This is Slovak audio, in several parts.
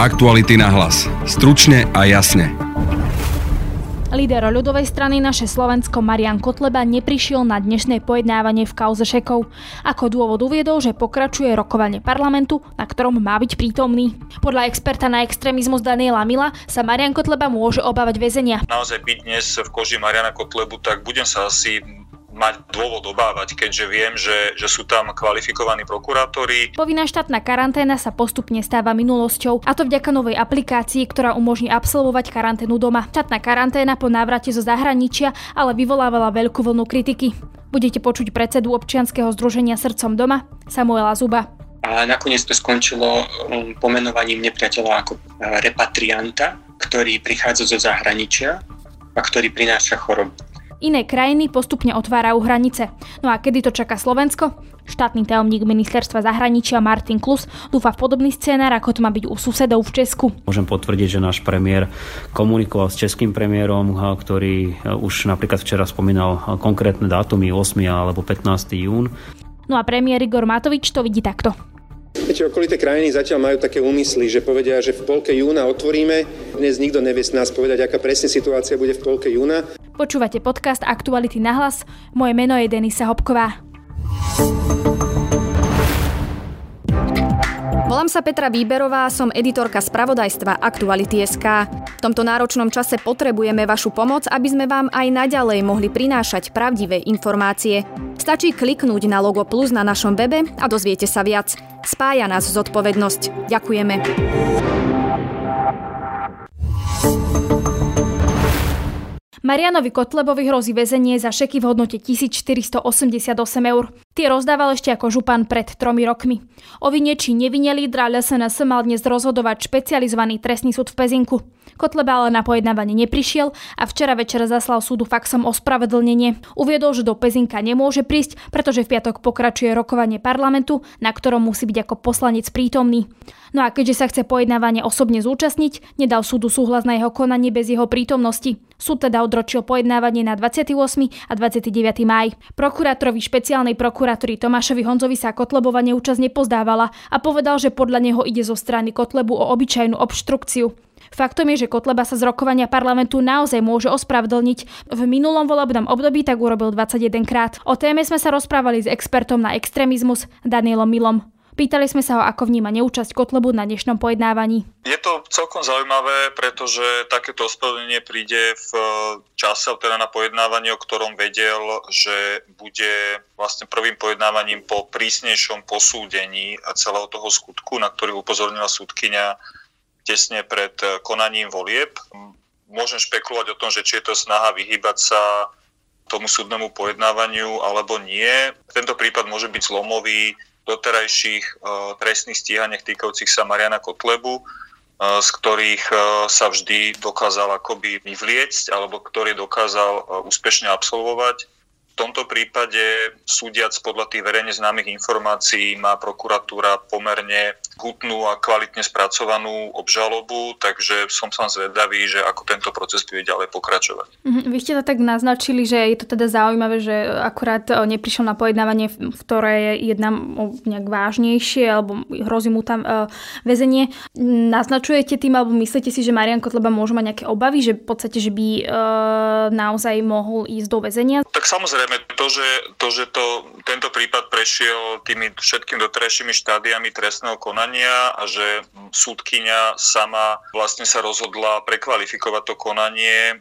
Aktuality na hlas. Stručne a jasne. Líder ľudovej strany naše Slovensko Marian Kotleba neprišiel na dnešné pojednávanie v kauze Šekov. Ako dôvod uviedol, že pokračuje rokovanie parlamentu, na ktorom má byť prítomný. Podľa experta na extrémizmus Daniela Mila sa Marian Kotleba môže obávať väzenia. Naozaj byť dnes v koži Mariana Kotlebu, tak budem sa asi mať dôvod obávať, keďže viem, že, že sú tam kvalifikovaní prokurátori. Povinná štátna karanténa sa postupne stáva minulosťou, a to vďaka novej aplikácii, ktorá umožní absolvovať karanténu doma. Štátna karanténa po návrate zo zahraničia ale vyvolávala veľkú vlnu kritiky. Budete počuť predsedu občianskeho združenia Srdcom doma Samuela Zuba. A nakoniec to skončilo um, pomenovaním nepriateľa ako uh, repatrianta, ktorý prichádza zo zahraničia a ktorý prináša chorobu. Iné krajiny postupne otvárajú hranice. No a kedy to čaká Slovensko? Štátny tajomník ministerstva zahraničia Martin Klus dúfa v podobný scénar, ako to má byť u susedov v Česku. Môžem potvrdiť, že náš premiér komunikoval s českým premiérom, ktorý už napríklad včera spomínal konkrétne dátumy 8. alebo 15. jún. No a premiér Igor Matovič to vidí takto. Viete, okolité krajiny zatiaľ majú také úmysly, že povedia, že v polke júna otvoríme. Dnes nikto nevie s nás povedať, aká presne situácia bude v polke júna. Počúvate podcast Aktuality na hlas. Moje meno je Denisa Hopková. Volám sa Petra Výberová, som editorka spravodajstva Aktuality.sk. V tomto náročnom čase potrebujeme vašu pomoc, aby sme vám aj naďalej mohli prinášať pravdivé informácie. Stačí kliknúť na logo plus na našom webe a dozviete sa viac. Spája nás zodpovednosť. Ďakujeme. Marianovi Kotlebovi hrozí väzenie za šeky v hodnote 1488 eur. Tie rozdával ešte ako župan pred tromi rokmi. O vine či nevine lídra LSNS mal dnes rozhodovať špecializovaný trestný súd v Pezinku. Kotleba ale na pojednávanie neprišiel a včera večer zaslal súdu faxom ospravedlnenie. Uviedol, že do Pezinka nemôže prísť, pretože v piatok pokračuje rokovanie parlamentu, na ktorom musí byť ako poslanec prítomný. No a keďže sa chce pojednávanie osobne zúčastniť, nedal súdu súhlas na jeho konanie bez jeho prítomnosti. Súd teda odročil pojednávanie na 28. a 29. maj. Prokurátorovi špeciálnej prokurátory Tomášovi Honzovi sa Kotlebova neúčasť nepozdávala a povedal, že podľa neho ide zo strany Kotlebu o obyčajnú obštrukciu. Faktom je, že Kotleba sa z rokovania parlamentu naozaj môže ospravedlniť. V minulom volebnom období tak urobil 21 krát. O téme sme sa rozprávali s expertom na extrémizmus Danielom Milom. Pýtali sme sa ho, ako vníma neúčasť Kotlebu na dnešnom pojednávaní. Je to celkom zaujímavé, pretože takéto ospravedlnenie príde v čase, teda na pojednávanie, o ktorom vedel, že bude vlastne prvým pojednávaním po prísnejšom posúdení celého toho skutku, na ktorý upozornila súdkynia tesne pred konaním volieb. Môžem špekulovať o tom, že či je to snaha vyhybať sa tomu súdnemu pojednávaniu alebo nie. Tento prípad môže byť zlomový doterajších e, trestných stíhaniach týkajúcich sa Mariana Kotlebu, e, z ktorých e, sa vždy dokázal akoby vyvliecť, alebo ktorý dokázal úspešne absolvovať. Tomto prípade, súdiac podľa tých verejne známych informácií, má prokuratúra pomerne hutnú a kvalitne spracovanú obžalobu, takže som sa zvedavý, že ako tento proces bude ďalej pokračovať. Mhm, vy ste to tak naznačili, že je to teda zaujímavé, že akurát e, neprišiel na pojednávanie, v ktoré je jedna nejak vážnejšie, alebo hrozí mu tam uh, väzenie. Naznačujete tým, alebo myslíte si, že Marian Kotleba môže mať nejaké obavy, že v podstate, že by uh, naozaj mohol ísť do väzenia? Tak samozrejme, to, že, to, že to, tento prípad prešiel tými všetkým doterajšími štádiami trestného konania a že súdkyňa sama vlastne sa rozhodla prekvalifikovať to konanie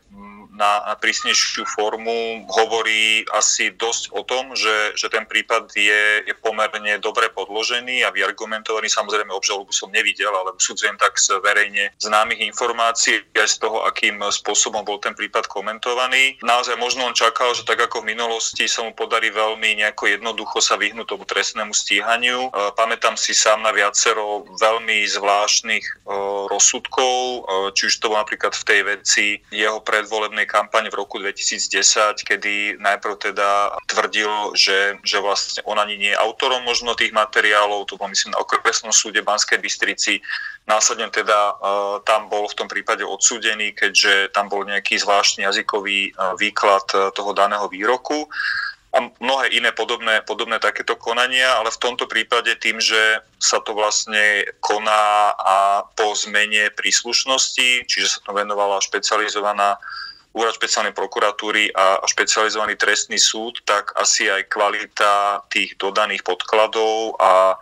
na, prísnejšiu formu hovorí asi dosť o tom, že, že ten prípad je, je pomerne dobre podložený a vyargumentovaný. Samozrejme, obžalobu som nevidel, ale usudzujem tak z verejne známych informácií aj z toho, akým spôsobom bol ten prípad komentovaný. Naozaj možno on čakal, že tak ako v minulosti sa mu podarí veľmi nejako jednoducho sa vyhnúť tomu trestnému stíhaniu. E, pamätám si sám na viacero veľmi zvláštnych e, rozsudkov, e, či už to bol napríklad v tej veci jeho predvolebnej kampaň v roku 2010, kedy najprv teda tvrdil, že, že vlastne on ani nie je autorom možno tých materiálov, to bol myslím na okresnom súde Banskej Bystrici, následne teda uh, tam bol v tom prípade odsúdený, keďže tam bol nejaký zvláštny jazykový uh, výklad uh, toho daného výroku. a mnohé iné podobné, podobné takéto konania, ale v tomto prípade tým, že sa to vlastne koná a po zmene príslušnosti, čiže sa to venovala špecializovaná úrad špeciálnej prokuratúry a špecializovaný trestný súd, tak asi aj kvalita tých dodaných podkladov a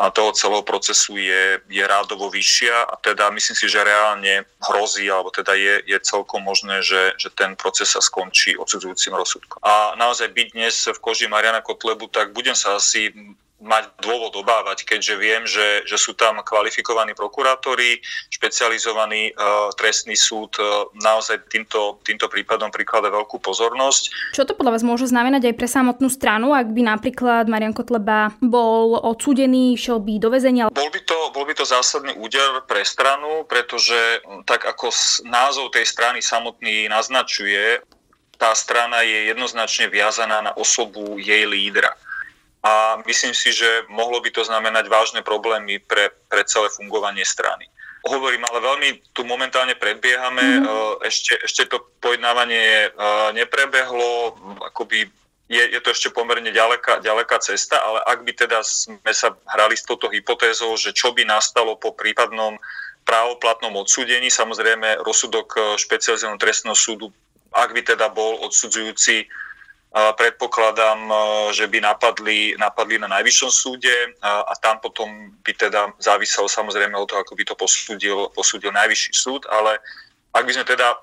a toho celého procesu je, je rádovo vyššia a teda myslím si, že reálne hrozí, alebo teda je, je celkom možné, že, že ten proces sa skončí odsudzujúcim rozsudkom. A naozaj byť dnes v koži Mariana Kotlebu, tak budem sa asi mať dôvod obávať, keďže viem, že, že sú tam kvalifikovaní prokurátori, špecializovaný uh, trestný súd uh, naozaj týmto, týmto prípadom priklada veľkú pozornosť. Čo to podľa vás môže znamenať aj pre samotnú stranu, ak by napríklad Marian Kotleba bol odsúdený, šiel by do väzenia? Bol by to, bol by to zásadný úder pre stranu, pretože tak ako názov tej strany samotný naznačuje, tá strana je jednoznačne viazaná na osobu jej lídra a myslím si, že mohlo by to znamenať vážne problémy pre, pre celé fungovanie strany. Hovorím, ale veľmi tu momentálne predbiehame, mm. ešte, ešte to pojednávanie e, neprebehlo, akoby je, je to ešte pomerne ďaleká, ďaleká cesta, ale ak by teda sme sa hrali s touto hypotézou, že čo by nastalo po prípadnom právoplatnom odsúdení, samozrejme rozsudok e, špecializovaného trestného súdu, ak by teda bol odsudzujúci predpokladám, e, že by napadli, napadli na najvyššom súde a, a tam potom by teda záviselo samozrejme od toho, ako by to posúdil, posúdil najvyšší súd, ale ak by sme teda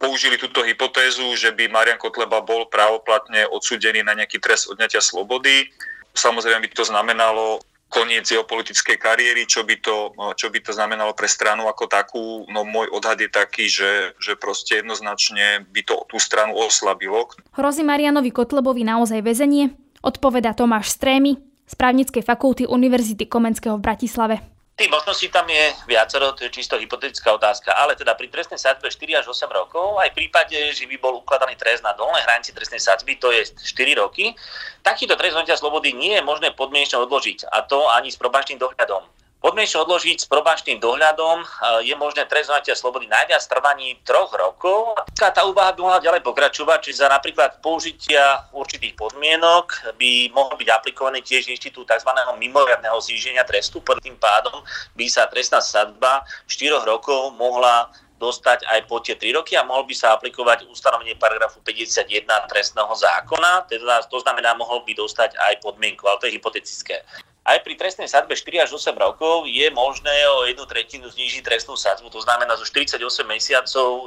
použili túto hypotézu, že by Marian Kotleba bol právoplatne odsúdený na nejaký trest odňatia slobody, samozrejme by to znamenalo koniec jeho politickej kariéry, čo by, to, čo by to znamenalo pre stranu ako takú. No môj odhad je taký, že, že proste jednoznačne by to tú stranu oslabilo. Hrozí Marianovi Kotlebovi naozaj väzenie? Odpoveda Tomáš Strémy z právnickej fakulty Univerzity Komenského v Bratislave. Tých možností tam je viacero, to je čisto hypotetická otázka, ale teda pri trestnej sadzbe 4 až 8 rokov, aj v prípade, že by bol ukladaný trest na dolnej hranici trestnej sadzby, to je 4 roky, takýto trest slobody nie je možné podmienečne odložiť, a to ani s probačným dohľadom. Podmienečne odložiť s probačným dohľadom e, je možné trest slobody najviac trvaní troch rokov. A tá úvaha by mohla ďalej pokračovať, čiže za napríklad použitia určitých podmienok by mohol byť aplikovaný tiež inštitút tzv. mimoriadného zníženia trestu. Pod tým pádom by sa trestná sadba 4 rokov mohla dostať aj po tie 3 roky a mohol by sa aplikovať ustanovenie paragrafu 51 trestného zákona, teda to znamená, mohol by dostať aj podmienku, ale to je hypotetické. Aj pri trestnej sadbe 4 až 8 rokov je možné o jednu tretinu znížiť trestnú sadzbu, to znamená zo 48 mesiacov, e,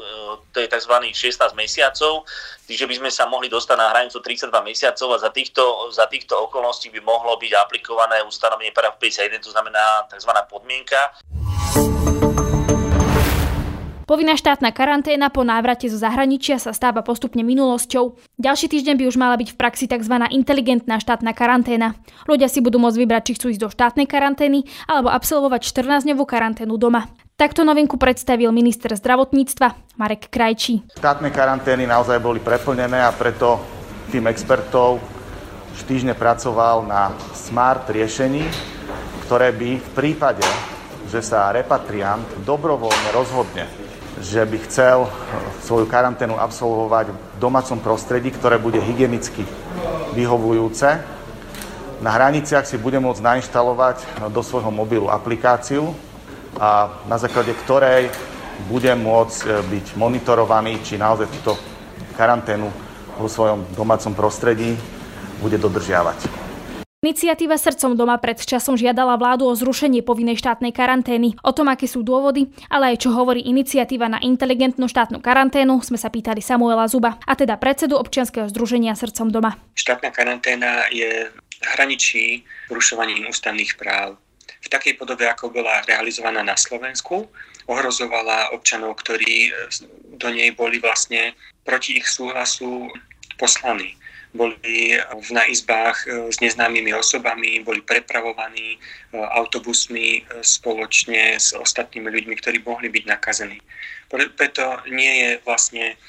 to je tzv. 16 mesiacov, čiže by sme sa mohli dostať na hranicu 32 mesiacov a za týchto, za týchto okolností by mohlo byť aplikované ustanovenie paragraf 51, to znamená tzv. podmienka. Povinná štátna karanténa po návrate zo zahraničia sa stáva postupne minulosťou. Ďalší týždeň by už mala byť v praxi tzv. inteligentná štátna karanténa. Ľudia si budú môcť vybrať, či chcú ísť do štátnej karantény alebo absolvovať 14-dňovú karanténu doma. Takto novinku predstavil minister zdravotníctva Marek Krajčí. Štátne karantény naozaj boli preplnené a preto tým expertov týždne pracoval na smart riešení, ktoré by v prípade, že sa repatriant dobrovoľne rozhodne že by chcel svoju karanténu absolvovať v domácom prostredí, ktoré bude hygienicky vyhovujúce. Na hraniciach si bude môcť nainštalovať do svojho mobilu aplikáciu, a na základe ktorej bude môcť byť monitorovaný, či naozaj túto karanténu vo svojom domácom prostredí bude dodržiavať. Iniciatíva Srdcom doma pred časom žiadala vládu o zrušenie povinnej štátnej karantény. O tom, aké sú dôvody, ale aj čo hovorí iniciatíva na inteligentnú štátnu karanténu, sme sa pýtali Samuela Zuba, a teda predsedu občianskeho združenia Srdcom doma. Štátna karanténa je hraničí porušovaním ústavných práv. V takej podobe, ako bola realizovaná na Slovensku, ohrozovala občanov, ktorí do nej boli vlastne proti ich súhlasu poslaní boli na izbách e, s neznámymi osobami, boli prepravovaní e, autobusmi e, spoločne s ostatnými ľuďmi, ktorí mohli byť nakazení. Preto nie je vlastne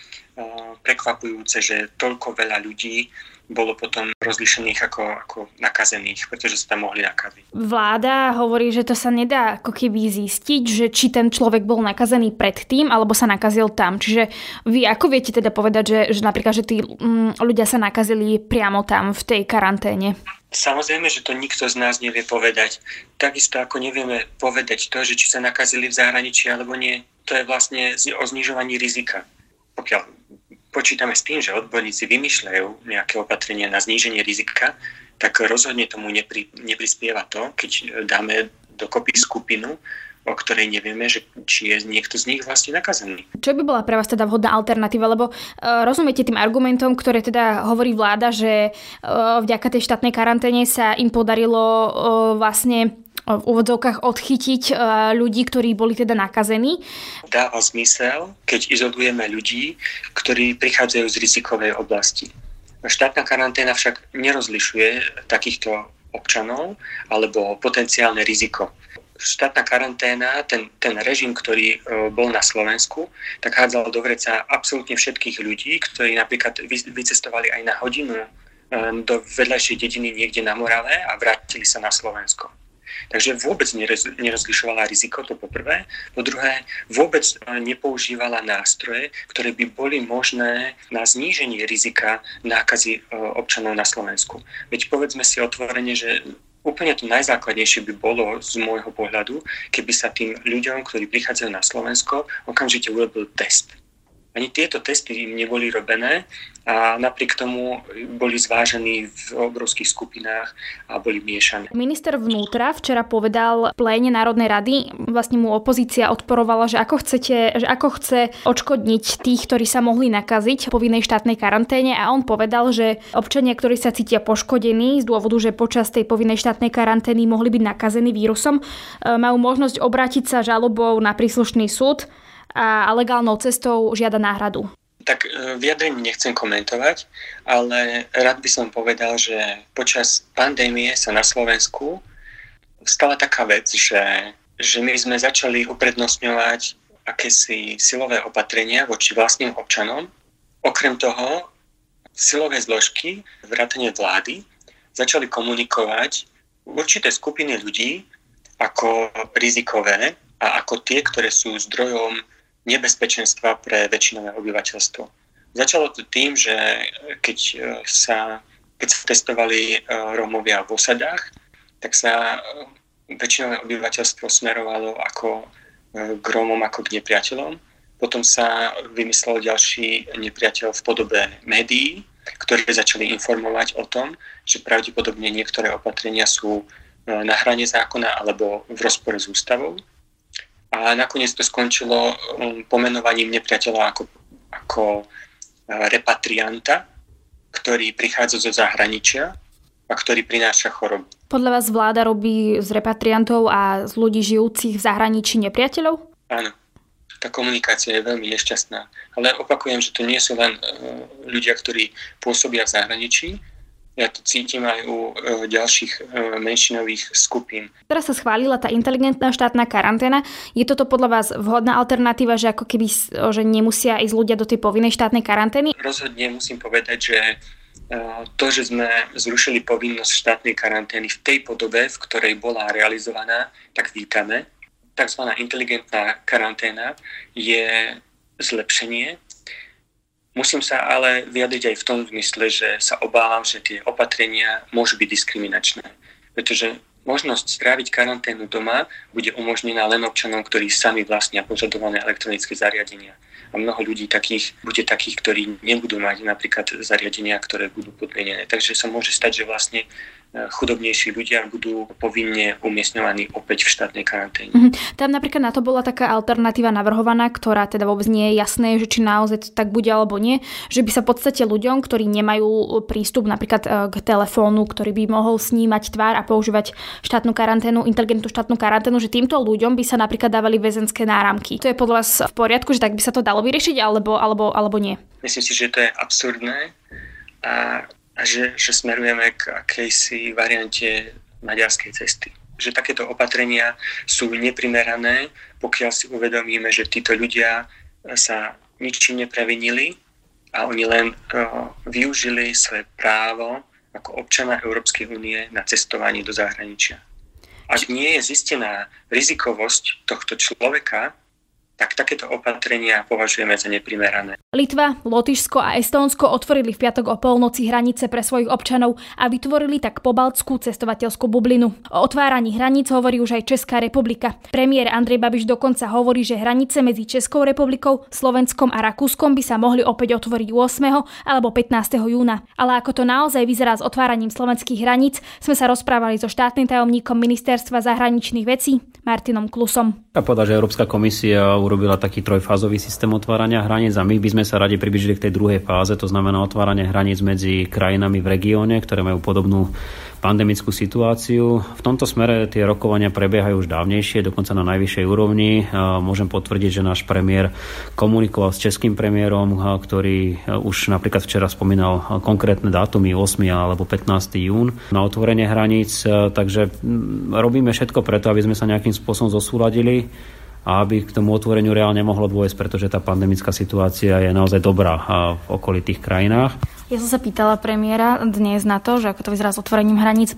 prekvapujúce, že toľko veľa ľudí bolo potom rozlišených ako, ako nakazených, pretože sa tam mohli nakaziť. Vláda hovorí, že to sa nedá ako keby zistiť, že či ten človek bol nakazený predtým, alebo sa nakazil tam. Čiže vy ako viete teda povedať, že, že napríklad, že tí mm, ľudia sa nakazili priamo tam v tej karanténe? Samozrejme, že to nikto z nás nevie povedať. Takisto ako nevieme povedať to, že či sa nakazili v zahraničí alebo nie. To je vlastne o znižovaní rizika. Pokiaľ počítame s tým, že odborníci vymýšľajú nejaké opatrenia na zníženie rizika, tak rozhodne tomu nepri, neprispieva to, keď dáme dokopy skupinu, o ktorej nevieme, že, či je niekto z nich vlastne nakazený. Čo by bola pre vás teda vhodná alternatíva? Lebo uh, rozumiete tým argumentom, ktoré teda hovorí vláda, že uh, vďaka tej štátnej karanténe sa im podarilo uh, vlastne v úvodzovkách odchytiť e, ľudí, ktorí boli teda nakazení. Dáva zmysel, keď izolujeme ľudí, ktorí prichádzajú z rizikovej oblasti. Štátna karanténa však nerozlišuje takýchto občanov alebo potenciálne riziko. Štátna karanténa, ten, ten režim, ktorý e, bol na Slovensku, tak hádzal do vreca absolútne všetkých ľudí, ktorí napríklad vycestovali aj na hodinu e, do vedľajšej dediny niekde na Morave a vrátili sa na Slovensko. Takže vôbec nerozlišovala riziko, to poprvé. Po druhé, vôbec e, nepoužívala nástroje, ktoré by boli možné na zníženie rizika nákazy e, občanov na Slovensku. Veď povedzme si otvorene, že úplne to najzákladnejšie by bolo z môjho pohľadu, keby sa tým ľuďom, ktorí prichádzajú na Slovensko, okamžite urobil test. Ani tieto testy im neboli robené a napriek tomu boli zvážení v obrovských skupinách a boli miešané. Minister vnútra včera povedal pléne Národnej rady, vlastne mu opozícia odporovala, že ako, chcete, že ako chce odškodniť tých, ktorí sa mohli nakaziť po povinnej štátnej karanténe a on povedal, že občania, ktorí sa cítia poškodení z dôvodu, že počas tej povinnej štátnej karantény mohli byť nakazení vírusom, e, majú možnosť obrátiť sa žalobou na príslušný súd a legálnou cestou žiada náhradu tak e, vyjadrenie nechcem komentovať, ale rád by som povedal, že počas pandémie sa na Slovensku stala taká vec, že, že my sme začali uprednostňovať akési silové opatrenia voči vlastným občanom. Okrem toho, silové zložky, vrátane vlády, začali komunikovať určité skupiny ľudí ako rizikové a ako tie, ktoré sú zdrojom nebezpečenstva pre väčšinové obyvateľstvo. Začalo to tým, že keď e, sa, keď sa testovali e, Rómovia v osadách, tak sa väčšinové obyvateľstvo smerovalo ako k Rómom ako k nepriateľom. Potom sa vymyslel ďalší nepriateľ v podobe médií, ktoré začali informovať o tom, že pravdepodobne niektoré opatrenia sú na hrane zákona alebo v rozpore s ústavou a nakoniec to skončilo um, pomenovaním nepriateľa ako, ako uh, repatrianta, ktorý prichádza zo zahraničia a ktorý prináša chorobu. Podľa vás vláda robí z repatriantov a z ľudí žijúcich v zahraničí nepriateľov? Áno. Tá komunikácia je veľmi nešťastná. Ale opakujem, že to nie sú len uh, ľudia, ktorí pôsobia v zahraničí, ja to cítim aj u e, ďalších e, menšinových skupín. Teraz sa schválila tá inteligentná štátna karanténa. Je toto podľa vás vhodná alternatíva, že ako keby že nemusia ísť ľudia do tej povinnej štátnej karantény? Rozhodne musím povedať, že e, to, že sme zrušili povinnosť štátnej karantény v tej podobe, v ktorej bola realizovaná, tak vítame. Takzvaná inteligentná karanténa je zlepšenie Musím sa ale vyjadriť aj v tom zmysle, že sa obávam, že tie opatrenia môžu byť diskriminačné. Pretože možnosť stráviť karanténu doma bude umožnená len občanom, ktorí sami vlastnia požadované elektronické zariadenia. A mnoho ľudí takých bude takých, ktorí nebudú mať napríklad zariadenia, ktoré budú podmienené. Takže sa môže stať, že vlastne chudobnejší ľudia budú povinne umiestňovaní opäť v štátnej karanténe. Mm-hmm. Tam napríklad na to bola taká alternatíva navrhovaná, ktorá teda vôbec nie je jasné, že či naozaj to tak bude alebo nie, že by sa v podstate ľuďom, ktorí nemajú prístup napríklad e, k telefónu, ktorý by mohol snímať tvár a používať štátnu karanténu, inteligentnú štátnu karanténu, že týmto ľuďom by sa napríklad dávali väzenské náramky. To je podľa vás v poriadku, že tak by sa to dalo vyriešiť alebo, alebo, alebo nie? Myslím si, že to je absurdné a a že, že smerujeme k akejsi variante maďarskej cesty. Že takéto opatrenia sú neprimerané, pokiaľ si uvedomíme, že títo ľudia sa ničím neprevinili a oni len uh, využili svoje právo ako občana Európskej únie na cestovanie do zahraničia. Ak nie je zistená rizikovosť tohto človeka, tak takéto opatrenia považujeme za neprimerané. Litva, Lotyšsko a Estónsko otvorili v piatok o polnoci hranice pre svojich občanov a vytvorili tak pobaltskú cestovateľskú bublinu. O otváraní hraníc hovorí už aj Česká republika. Premiér Andrej Babiš dokonca hovorí, že hranice medzi Českou republikou, Slovenskom a Rakúskom by sa mohli opäť otvoriť 8. alebo 15. júna. Ale ako to naozaj vyzerá s otváraním slovenských hraníc, sme sa rozprávali so štátnym tajomníkom ministerstva zahraničných vecí Martinom Klusom. A povedať, že Európska komisia urobila taký trojfázový systém otvárania hraníc a my by sme sa radi približili k tej druhej fáze, to znamená otváranie hraníc medzi krajinami v regióne, ktoré majú podobnú pandemickú situáciu. V tomto smere tie rokovania prebiehajú už dávnejšie, dokonca na najvyššej úrovni. Môžem potvrdiť, že náš premiér komunikoval s českým premiérom, ktorý už napríklad včera spomínal konkrétne dátumy 8. alebo 15. jún na otvorenie hraníc. Takže robíme všetko preto, aby sme sa nejakým spôsobom zosúladili a aby k tomu otvoreniu reálne mohlo dôjsť, pretože tá pandemická situácia je naozaj dobrá v okolitých krajinách. Ja som sa pýtala premiéra dnes na to, že ako to vyzerá s otvorením hraníc.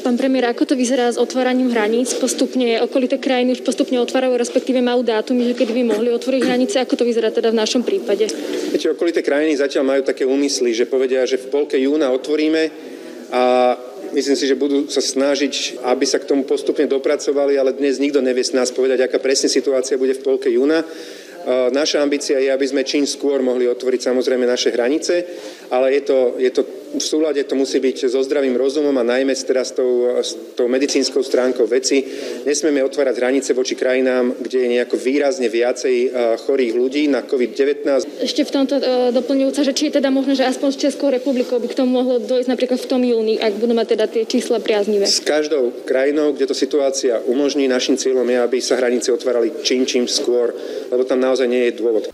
Pán premiér, ako to vyzerá s otvorením hraníc? Postupne okolité krajiny už postupne otvárajú, respektíve majú dátumy, že kedy by mohli otvoriť hranice. Ako to vyzerá teda v našom prípade? Viete, okolité krajiny zatiaľ majú také úmysly, že povedia, že v polke júna otvoríme a Myslím si, že budú sa snažiť, aby sa k tomu postupne dopracovali, ale dnes nikto nevie s nás povedať, aká presne situácia bude v polke júna. Naša ambícia je, aby sme čím skôr mohli otvoriť samozrejme naše hranice, ale je to, je to v súlade to musí byť so zdravým rozumom a najmä teraz s tou, s tou medicínskou stránkou veci. Nesmieme otvárať hranice voči krajinám, kde je nejako výrazne viacej chorých ľudí na COVID-19. Ešte v tomto uh, doplňujúca, že či je teda možné, že aspoň s Českou republikou by k tomu mohlo dojsť napríklad v tom júni, ak budú mať teda tie čísla priaznivé. S každou krajinou, kde to situácia umožní, našim cieľom je, aby sa hranice otvárali čím čím skôr, lebo tam naozaj nie je dôvod.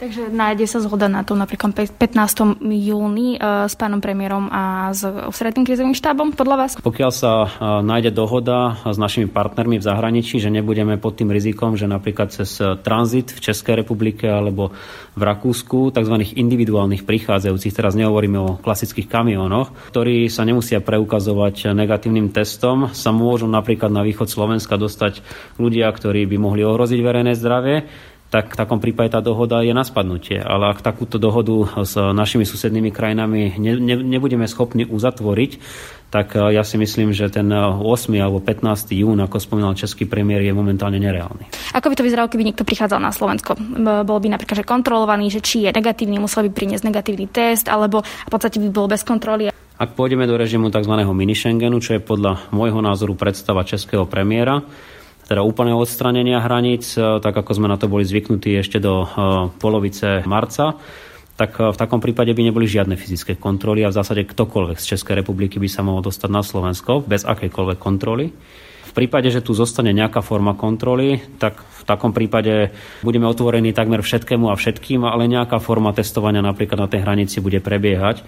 Takže nájde sa zhoda na to napríklad 15. júni uh, s pánom premiérom a s ústredným krizovým štábom, podľa vás? Pokiaľ sa uh, nájde dohoda s našimi partnermi v zahraničí, že nebudeme pod tým rizikom, že napríklad cez uh, tranzit v Českej republike alebo v Rakúsku, tzv. individuálnych prichádzajúcich, teraz nehovoríme o klasických kamionoch, ktorí sa nemusia preukazovať negatívnym testom, sa môžu napríklad na východ Slovenska dostať ľudia, ktorí by mohli ohroziť verejné zdravie tak v takom prípade tá dohoda je na spadnutie. Ale ak takúto dohodu s našimi susednými krajinami ne, ne, nebudeme schopní uzatvoriť, tak e, ja si myslím, že ten 8. alebo 15. jún, ako spomínal český premiér, je momentálne nereálny. Ako by to vyzeralo, keby niekto prichádzal na Slovensko? Bol by napríklad že kontrolovaný, že či je negatívny, musel by priniesť negatívny test, alebo v podstate by bol bez kontroly. Ak pôjdeme do režimu tzv. mini Schengenu, čo je podľa môjho názoru predstava českého premiéra, teda úplného odstranenia hraníc, e, tak ako sme na to boli zvyknutí ešte do e, polovice marca, tak e, v takom prípade by neboli žiadne fyzické kontroly a v zásade ktokoľvek z Českej republiky by sa mohol dostať na Slovensko bez akejkoľvek kontroly. V prípade, že tu zostane nejaká forma kontroly, tak v takom prípade budeme otvorení takmer všetkému a všetkým, ale nejaká forma testovania napríklad na tej hranici bude prebiehať.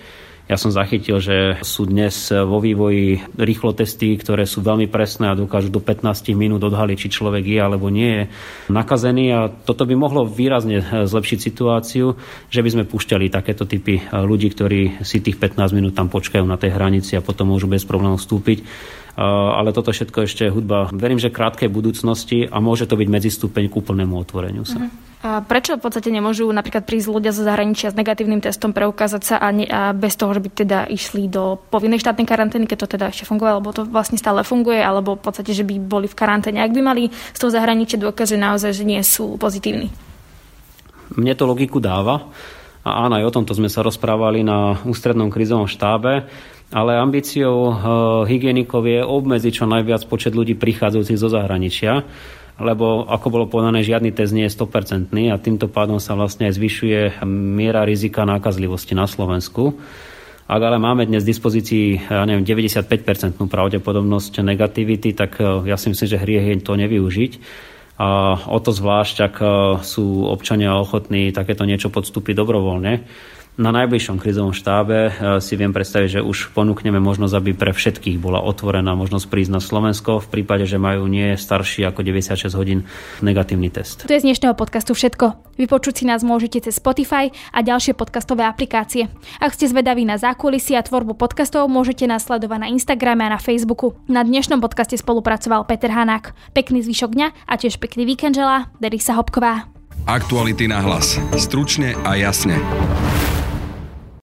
Ja som zachytil, že sú dnes vo vývoji rýchlo testy, ktoré sú veľmi presné a dokážu do 15 minút odhaliť, či človek je alebo nie je nakazený. A toto by mohlo výrazne zlepšiť situáciu, že by sme púšťali takéto typy ľudí, ktorí si tých 15 minút tam počkajú na tej hranici a potom môžu bez problémov vstúpiť ale toto všetko ešte je hudba, verím, že krátkej budúcnosti a môže to byť medzistupeň k úplnému otvoreniu sa. Uh-huh. A prečo v podstate nemôžu napríklad prísť ľudia zo zahraničia s negatívnym testom preukázať sa a, ne, a bez toho, že by teda išli do povinnej štátnej karantény, keď to teda ešte funguje, alebo to vlastne stále funguje, alebo v podstate, že by boli v karanténe, ak by mali z toho zahraničia dôkaz, že naozaj že nie sú pozitívni? Mne to logiku dáva. A áno, aj o tomto sme sa rozprávali na ústrednom krizovom štábe ale ambíciou eh, hygienikov je obmedziť čo najviac počet ľudí prichádzajúcich zo zahraničia, lebo ako bolo povedané, žiadny test nie je 100% a týmto pádom sa vlastne aj zvyšuje miera rizika nákazlivosti na Slovensku. Ak ale máme dnes v dispozícii ja neviem, 95% pravdepodobnosť negativity, tak eh, ja si myslím, že hriech je to nevyužiť. A o to zvlášť, ak eh, sú občania ochotní takéto niečo podstúpiť dobrovoľne. Na najbližšom krizovom štábe e, si viem predstaviť, že už ponúkneme možnosť, aby pre všetkých bola otvorená možnosť prísť na Slovensko v prípade, že majú nie starší ako 96 hodín negatívny test. To je z dnešného podcastu všetko. Vypočuť si nás môžete cez Spotify a ďalšie podcastové aplikácie. Ak ste zvedaví na zákulisie a tvorbu podcastov, môžete nás sledovať na Instagrame a na Facebooku. Na dnešnom podcaste spolupracoval Peter Hanák. Pekný zvyšok dňa a tiež pekný víkend želá Derisa Hopková. Aktuality na hlas. Stručne a jasne.